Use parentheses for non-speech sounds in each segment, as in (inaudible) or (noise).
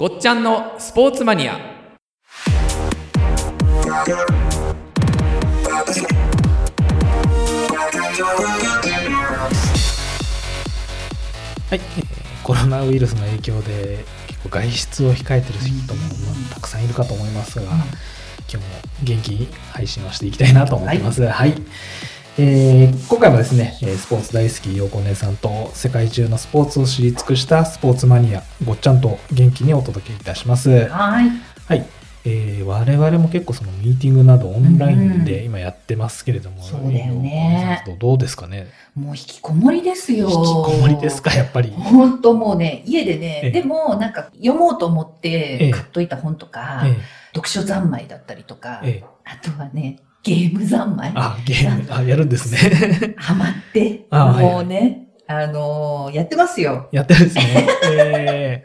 ごっちゃんのスポーツマニア。はい、えーコロナウイルスの影響で結構外出を控えてる人も、まあたくさんいるかと思いますが、今日も元気に配信をしていきたいなと思ってます。はい、えー今回もですね、えースポーツ大好き陽子姉さんと世界中のスポーツを知り尽くしたスポーツマニアごっちゃんと元気にお届けいたします。はい。はい。えー我々も結構そのミーティングなどオンラインで今やってますけれども、そうだよねどうですかね？もう引きこもりですよ。引きこもりですか？やっぱり。本当もうね、家でね、ええでもなんか読もうと思っええて買っといた本とか、え読書三昧だったりとか、あとはね、ゲーム三昧？あ、ゲーム、あ、やるんですね。(laughs) ハマって、もうね、あのーやってますよ。やってるんですね。(laughs) え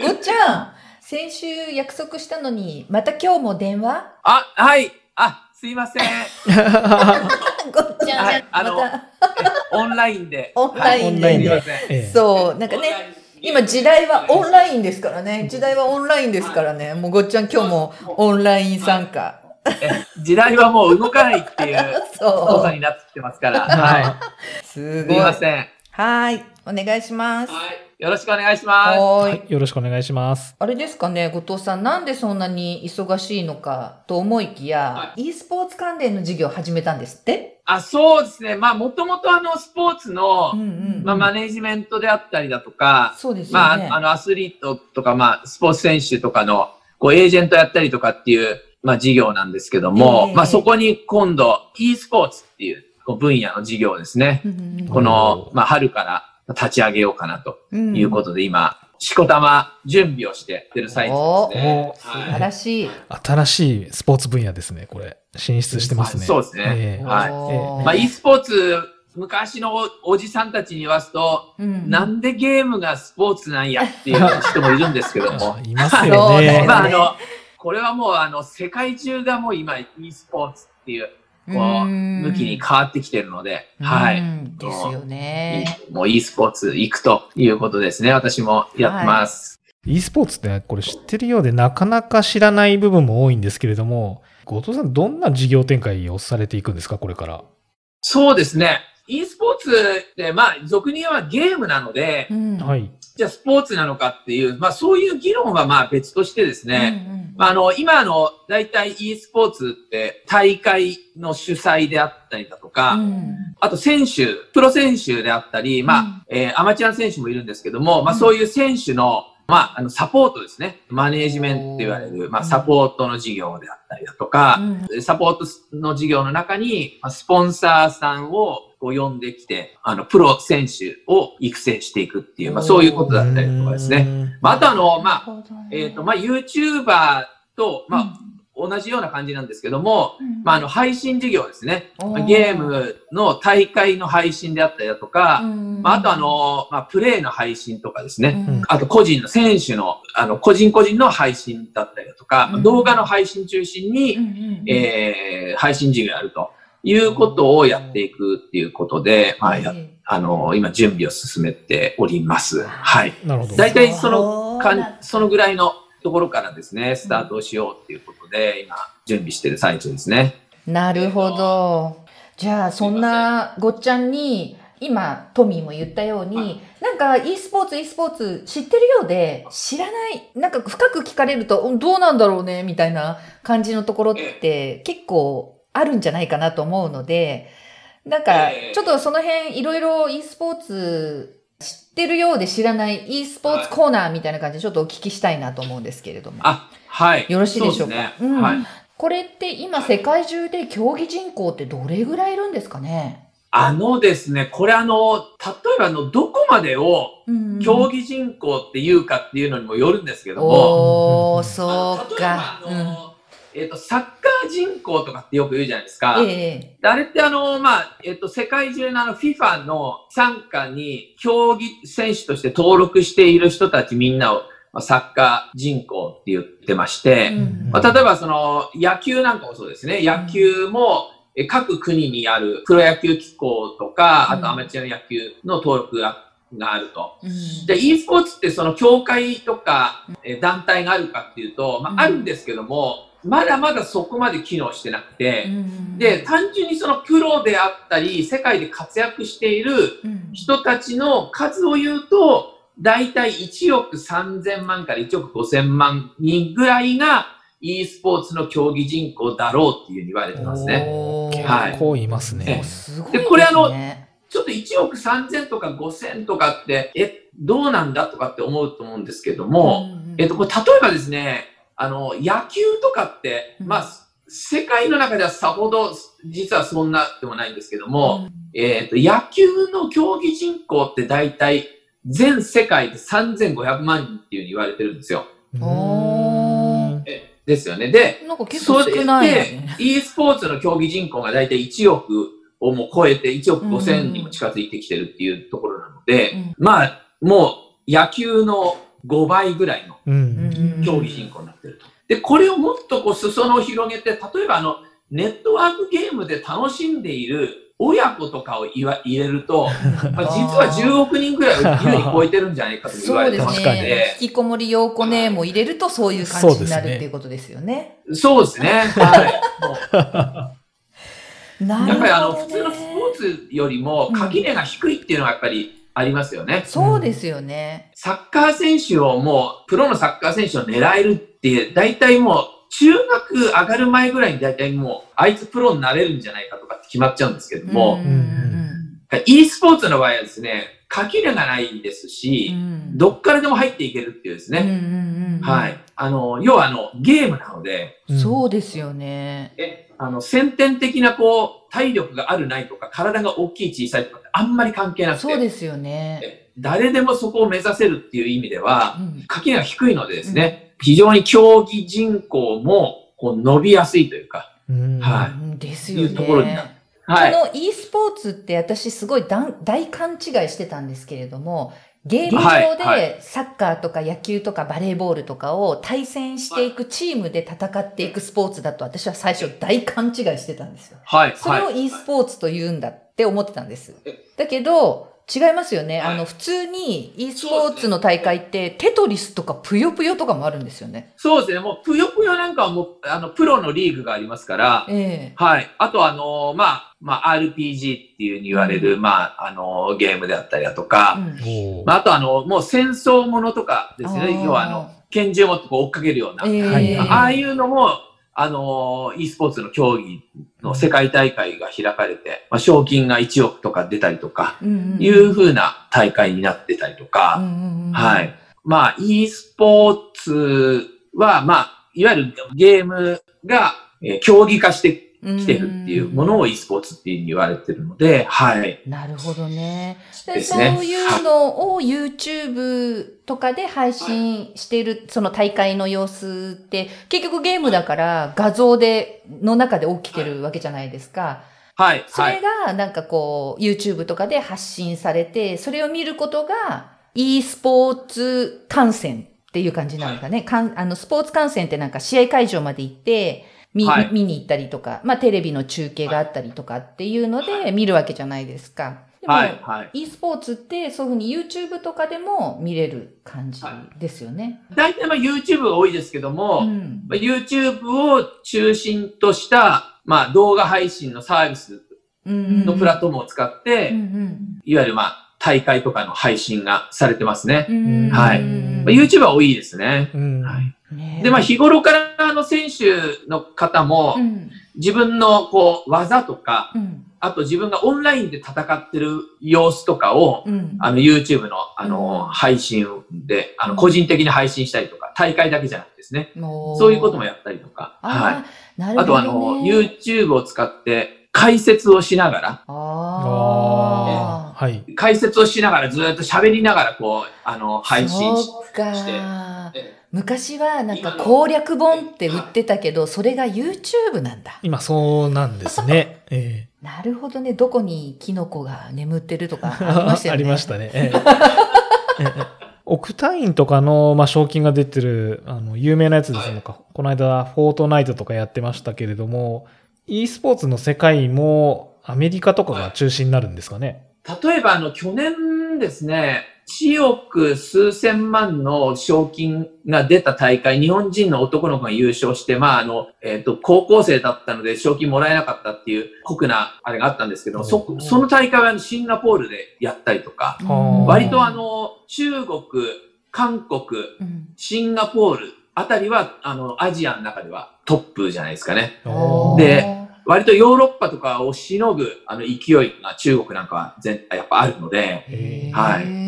ごっちゃん、先週約束したのに、また今日も電話？あ、はい。あ、すいません。ー (laughs) ごっちゃん、はいあのまた、オンラインで。オンラインではいすいません。ええそう、なんかね、今時代はオンラインですからね。時代はオンラインですからね。もうごっちゃん今日もオンライン参加。え (laughs) 時代はもう動かないっていう (laughs) そう。ことになってきてますから。(laughs) はい。すごい。いません。はい。はい。お願いします。よろしくお願いします。い。ははいい。よろしくお願いします。あれですかね、後藤さん、なんでそんなに忙しいのかと思いきや、e スポーツ関連の事業を始めたんですって？あ、そうですね。まあ、もともとあの、スポーツの、んうんまあ、マネジメントであったりだとか、そうですよね。まあ、あの、アスリートとか、まあ、スポーツ選手とかの、こう、エージェントやったりとかっていう、まあ、事業なんですけども、ええまあ、そこに今度、e スポーツっていう、こう分野の事業ですね。うんうんうんこの、まあ、春から立ち上げようかなとうんいうことで、今、しこたま準備をしててる最中ですね。お素晴はいらしい。新しいスポーツ分野ですね、これ。進出してますね。そうですねええはいおーまあ、e スポーツ、昔のおおじさんたちに言わすと、うんなんでゲームがスポーツなんやっていう人もいるんですけども (laughs) あ、いますよね。まあ、あの、これはもう、あの、世界中がもう今、e スポーツっていう、こう、うん向きに変わってきてるので、はい。うんですよね。もう e スポーツ行くということですね。私もやってます。e スポーツってこれ知ってるようでなかなか知らない部分も多いんですけれども、後藤さんどんな事業展開をされていくんですか、これから。そうですね。E スポーツって、まあ、俗に言えばゲームなので、うん。はい。じゃあスポーツなのかっていう、まあそういう議論はまあ別としてですね、うんうんまあ、あの、今あの、大体 e スポーツって大会の主催であったりだとか、うん。あと選手、プロ選手であったり、まあ、えーアマチュアの選手もいるんですけども、まあそういう選手の、まあ、あの、サポートですね。マネージメントって言われる、まあ、サポートの事業であったりだとか、サポートの事業の中に、まあスポンサーさんをこう呼んできて、あの、プロ選手を育成していくっていう、まあそういうことだったりとかですね。ね。まあ、あとあの、まあ、えっ、と、まあ、YouTuber と、まあ、同じような感じなんですけども、まあ、あの、配信事業ですね。ゲームの大会の配信であったりだとか、うん。まあ、あとあの、まあ、プレイの配信とかですね。うん。あと個人の選手の、あの、個人個人の配信だったりだとか、うん。動画の配信中心うんに、うん。えー配信事業をやるということをやっていくっていうことで、まあ、やあの、今準備を進めております。はい。なるほど。大体そのかんん、そのぐらいのところからですね、スタートをしようっていうことで、今、準備してる最中ですね。なるほど。じゃあ、そんなごっちゃんに、今、トミーも言ったように、なんか e スポーツ、e スポーツ知ってるようで、知らない、なんか深く聞かれると、うんどうなんだろうね、みたいな感じのところって結構あるんじゃないかなと思うので、なんかえ、えちょっとその辺、いろいろ e スポーツ知ってるようで知らない e スポーツコーナーみたいな感じでちょっとお聞きしたいなと思うんですけれども。あ、はい。よろしいでしょうか？そうね。うんはい。これって今世界中で競技人口ってどれぐらいいるんですかね？あのですね、これあの、例えばあの、どこまでを競技人口っていうかっていうのにもよるんですけども、おー、あそうの例えばか。あのえっ、と、サッカー人口とかってよく言うじゃないですか。うん。えであれってあの、まあ、えっと、世界中のあの FIFA の参加に競技選手として登録している人たちみんなを、まあ、サッカー人口って言ってまして、うんまあ、例えばその野球なんかもそうですね。野球もえ各国にあるプロ野球機構とか、あうんとアマチュア野球の登録ががあると。うんで、e スポーツってその協会とかえー団体があるかっていうと、まうんあ、あるんですけども、まだまだそこまで機能してなくて、うんで、単純にそのプロであったり、世界で活躍しているうん人たちの数を言うと、だいたい1億3000万から1億5000万人ぐらいが e スポーツの競技人口だろうっていうふうに言われてますね。はい結構いますね。すごいですね。でこれあのちょっと1億3000とか5000とかって、え、どうなんだとかって思うと思うんですけども、うんえっと、これ例えばですね、あの、野球とかって、うんまあ、世界の中ではさほど、実はそんなでもないんですけども、えっと、野球の競技人口って大体、全世界で3500万人っていうふうに言われてるんですよ。おえですよね。で、なんか結構少ないよでね。、e スポーツの競技人口が大体1億をもう超えて、1億5000にも近づいてきてるっていうところなので、うんまあ、もう野球の5倍ぐらいのうん。競技人口になってると。で、これをもっとこう裾野を広げて、例えばあの、ネットワークゲームで楽しんでいる親子とかをいわ入れると、まあ、実は10億人ぐらいを優に超えてるんじゃないかと言われてますの確かにね。引きこもり陽子ねも入れるとそういう感じになるっていうことですよね。そうですね。はい。(laughs) やっぱりあの、普通のスポーツよりも垣根が低いっていうのがやっぱりありますよね。そうですよね。サッカー選手をもう、プロのサッカー選手を狙えるって、大体もう、中学上がる前ぐらいに大体もう、あいつプロになれるんじゃないかとかって決まっちゃうんですけども、e スポーツの場合はですね、垣根がないですうし、んどっからでも入っていけるっていうですね。はい。あの、要はあの、ゲームなので、そうですよね。え、あの、先天的なこう、体力があるないとか、体が大きい小さいとかってあんまり関係なくて、そうですよね。え誰でもそこを目指せるっていう意味ではう、ん垣根が低いのでですね、非常に競技人口もこう伸びやすいというか、うん。はいうんですよいうところになるね。はい。この e スポーツって私すごい大大勘違いしてたんですけれども、ゲームはい上はでサッカーとか野球とかバレーボールとかを対戦していくチームで戦っていくスポーツだと私は最初大勘違いしてたんですよ。はい。それをはい e スポーツと言うんだって思ってたんですえ。だけど、違いますよね。はいあの、普通に e スポーツの大会ってテトリスとかぷよぷよとかもあるんですよね。そうですね。もう、ぷよぷよなんかはもう、あの、プロのリーグがありますから、ええはい。あと、あの、まあ、まあ、RPG っていうふうに言われる、まあ、あの、ゲームであったりだとか、うんまあ、あと、あの、もう戦争ものとかですね。要は、あの、拳銃を持ってこう追っかけるような、ええはいああいうのも、あの、e スポーツの競技の世界大会が開かれて、まあ、賞金が1億とか出たりとか、うんうんいう風な大会になってたりとうんか、はい。まあ、e スポーツは、まあ、いわゆるゲームが、えー競技化してきてるっていうものを e スポーツっていうに言われてるので、はい。なるほどね。でそういうのを YouTube とかで配信している、その大会の様子って、結局ゲームだから画像で、の中で起きてるわけじゃないですか。はい。それはい。がなんかこう、YouTube とかで発信されて、それを見ることが e スポーツ観戦っていう感じなのかね。かんあのスポーツ観戦ってなんか試合会場まで行って、見はい見に行ったりとか、まあテレビの中継があったりとかっていうので見るわけじゃないですか。でも、はい。はい。e スポーツってそういうふうに YouTube とかでも見れる感じですよね。大体まあ YouTube が多いですけども、うん。まあ YouTube を中心とした、まあ、動画配信のサービスうんのプラットフォームを使って、うんうんいわゆるまあ、大会とかの配信がされてますね。うんはいうんまあ、YouTube は多いですね。うん。はい。ね。で、まあ、日頃からあの選手の方もう、ん。自分のこう、技とか、うん。あと自分がオンラインで戦ってる様子とかを、うん。あの YouTube のあうん。の配信で、あうんの個人的に配信したりとか、大会だけじゃなくてですね、もそういうこともやったりとか、はい。あーなるほど、ね。あとあの、YouTube を使って解説をしながら、ああ。はい。解説をしながらずっと喋りながらこう、あの、配信して。え昔はなんか攻略本って売ってたけど、それが YouTube なんだ。今そうなんですね。えなるほどね。どこにキノコが眠ってるとかえありましたよね。ありましたね。ええええ億単位とかの、まあ、賞金が出てる、あの、有名なやつですのか。この間、フォートナイトとかやってましたけれども、e スポーツの世界もアメリカとかが中心になるんですかね。例えばあの、去年年ですね、1億数千万の賞金が出た大会、日本人の男の子が優勝して、まあ、あの、えっ、と、高校生だったので賞金もらえなかったっていう酷なあれがあったんですけど、そ、その大会はシンガポールでやったりとか、はあ割とあの、中国、韓国、うん。シンガポールあたりは、あの、アジアの中ではトップじゃないですかね。で割とヨーロッパとかをしのぐ、あの、勢いが中国なんかは全、やっぱあるので、はいい。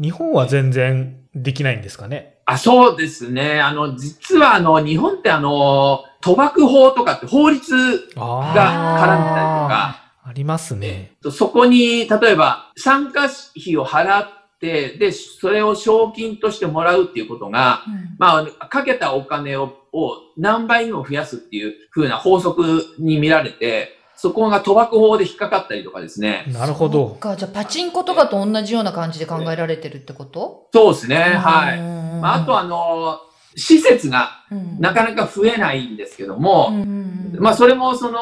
日本は全然できないんですかね？あ、そうですね。あの、実はあの、日本ってあの、賭博法とかって法律あが絡んでたりとか、ありますね。そこに、例えば、参加費を払って、で、それを賞金としてもらうっていうことが、うんまあ、かけたお金をを何倍にも増やすっていう風な法則に見られて、そこが賭博法で引っかかったりとかですね。なるほど。か、じゃあパチンコとかと同じような感じで考えられてるってこと？そうですね。はい。いまあ、あとあの、施設がうんなかなか増えないんですけども、うんまあ、それもその、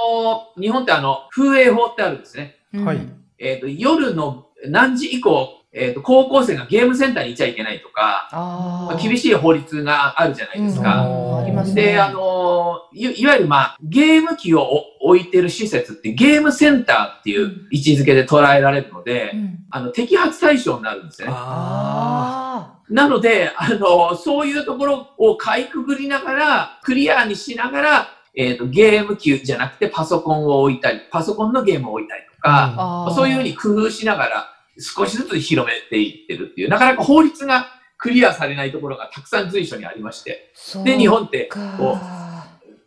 日本ってあの、風営法ってあるんですね。うんはいえっ、と、夜の何時以降、えっ、と、高校生がゲームセンターにいちゃいけないとか、ああ。まあ厳しい法律があるじゃないですか。うんありますね。で、あのい、いわゆるまあ、ゲーム機をお置いてる施設ってゲームセンターっていう位置づけで捉えられるので、うん。あの、摘発対象になるんですね。なので、あの、そういうところをかいくぐりながら、クリアにしながら、えっ、と、ゲーム機じゃなくてパソコンを置いたり、パソコンのゲームを置いたりとあ。か、ああそういうふうに工夫しながら、少しずつ広めていってるっていう、なかなか法律がクリアされないところがたくさん随所にありまして、で、日本って、かこう、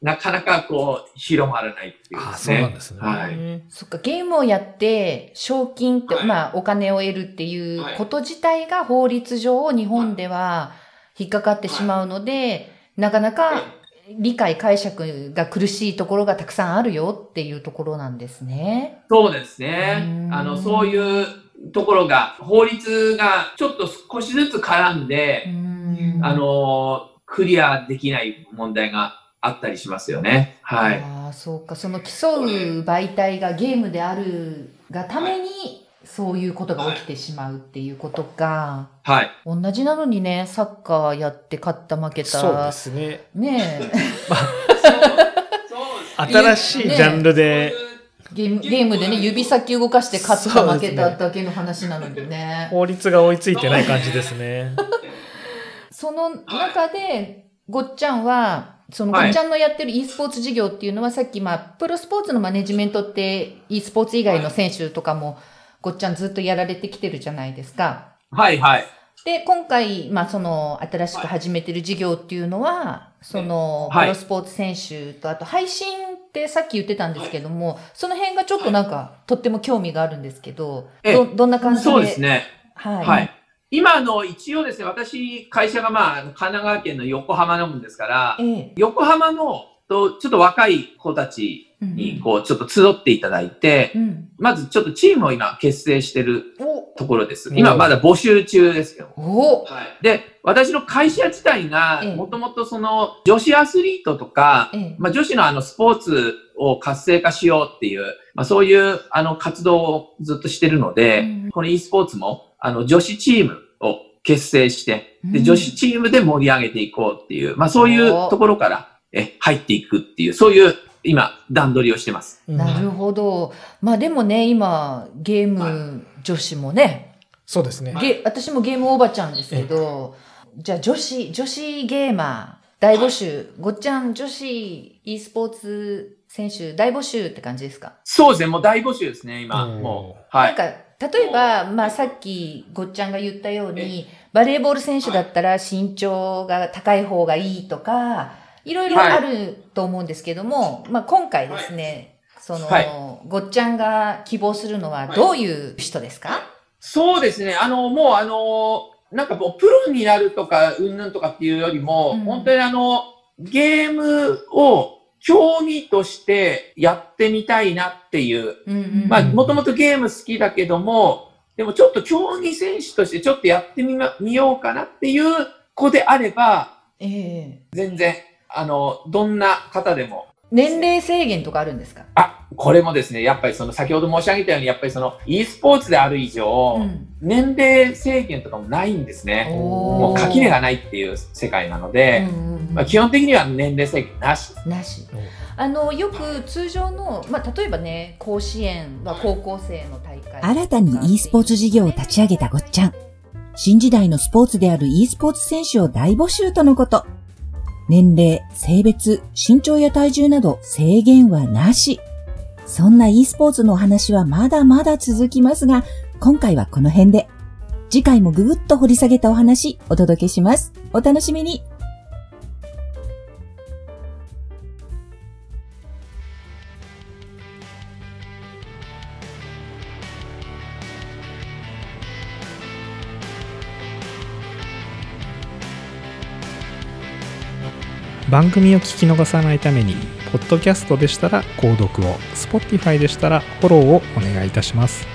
なかなかこう、広まらないっていうあ、ですそうなんね。ですね。はい。そっか、ゲームをやって、賞金って、はいまあ、お金を得るっていうこと自体が法律上、日本では引っかかってしまうので、なかなか理解、解釈が苦しいところがたくさんあるよっていうところなんですね。そうですねう。んあの、そういうところが、法律がちょっと少しずつ絡んで、うんあの、クリアできない問題があったりしますよね。はい。ああ、そうか。その競う媒体がゲームであるがために、そういうことが起きてしまうっていうことか。はい。同じなのにね、サッカーやって勝った負けた。そうですね。ねえ。新しいジャンルでゲームゲームでね、指先動かして勝った負けただけの話なのにね。法律が追いついてない感じですね。その中で、ごっちゃんは、そのごはいっちゃんのやってる e スポーツ事業っていうのは、さっき、まあ、プロスポーツのマネジメントって e スポーツ以外の選手とかも、ごっちゃんずっとやられてきてるじゃないですか。はい、はい。で、今回、まあ、その、新しく始めてる事業っていうのは、その、はいプロスポーツ選手と、あと配信ってさっき言ってたんですけども、その辺がちょっとなんか、とっても興味があるんですけど、ええど、どんな感じで？そうですね。はい。はい。今、あの、一応ですね、私、会社がまあ、神奈川県の横浜なもんですから、ええ。横浜の、と、ちょっと若い子たちうんに、こう、ちょっと集っていただいて、うん。まずちょっとチームを今、結成してるおところです。お今、まだ募集中ですけど。おで、私の会社自体がええ、もともとその、女子アスリートとか、ええ。まあ、女子のあの、スポーツを活性化しようっていう、まあ、そういう、あの、活動をずっとしてるので、うんこの e スポーツも、あの、女子チームを結成して、で、うん女子チームで盛り上げていこうっていう、まあ、そういうおところから、え、入っていくっていう、そういう、今、段取りをしてます。なるほど。まあでもね、今、ゲーム女子もね、そうですね。ゲ私もゲームおばちゃんですけど、じゃあ女子、女子ゲーマー大募集、ごっちゃん女子 e スポーツ選手大募集って感じですか？そうですね、もう大募集ですね、今、うんもう。はい。なんか、例えば、まあさっきごっちゃんが言ったように、バレーボール選手だったら身長が高い方がいいとか、い。ろいろあると思うんですけども、まあ今回ですね、その、はい。ごっちゃんが希望するのはどういう人ですか、そうですね。あの、もうあの、なんかもうプロになるとか、うんぬんとかっていうよりも、うん。本当にあの、ゲームを競技としてやってみたいなっていう。うんうんまあ、もともとゲーム好きだけども、でもちょっと競技選手としてちょっとやってみま、みようかなっていう子であれば、ええ全然、あの、どんな方でも。年齢制限とかあるんですか？あ、これもですね、やっぱりその先ほど申し上げたように、やっぱりその e スポーツである以上、うん年齢制限とかもないんですね。もう垣根がないっていう世界なので、うんうんうんまあ、基本的には年齢制限なし。なしあのよく通常の、まあ、例えばね甲子園は高校生の大会新たに e スポーツ事業を立ち上げたごっちゃん。新時代のスポーツである e スポーツ選手を大募集とのこと。年齢、性別、身長や体重など制限はなし。そんな e スポーツのお話はまだまだ続きますが、今回はこの辺で。次回もぐぐっと掘り下げたお話お届けします。お楽しみに。番組を聞き逃さないためにポッドキャストでしたら購読を。Spotify でしたらフォローをお願いいたします。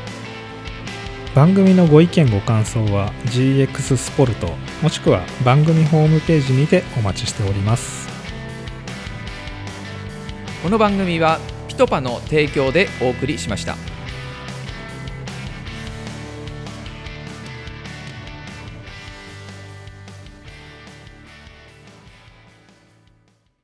番組のご意見ご感想は GX スポルトもしくは番組ホームページにてお待ちしております。この番組はピトパの提供でお送りしました。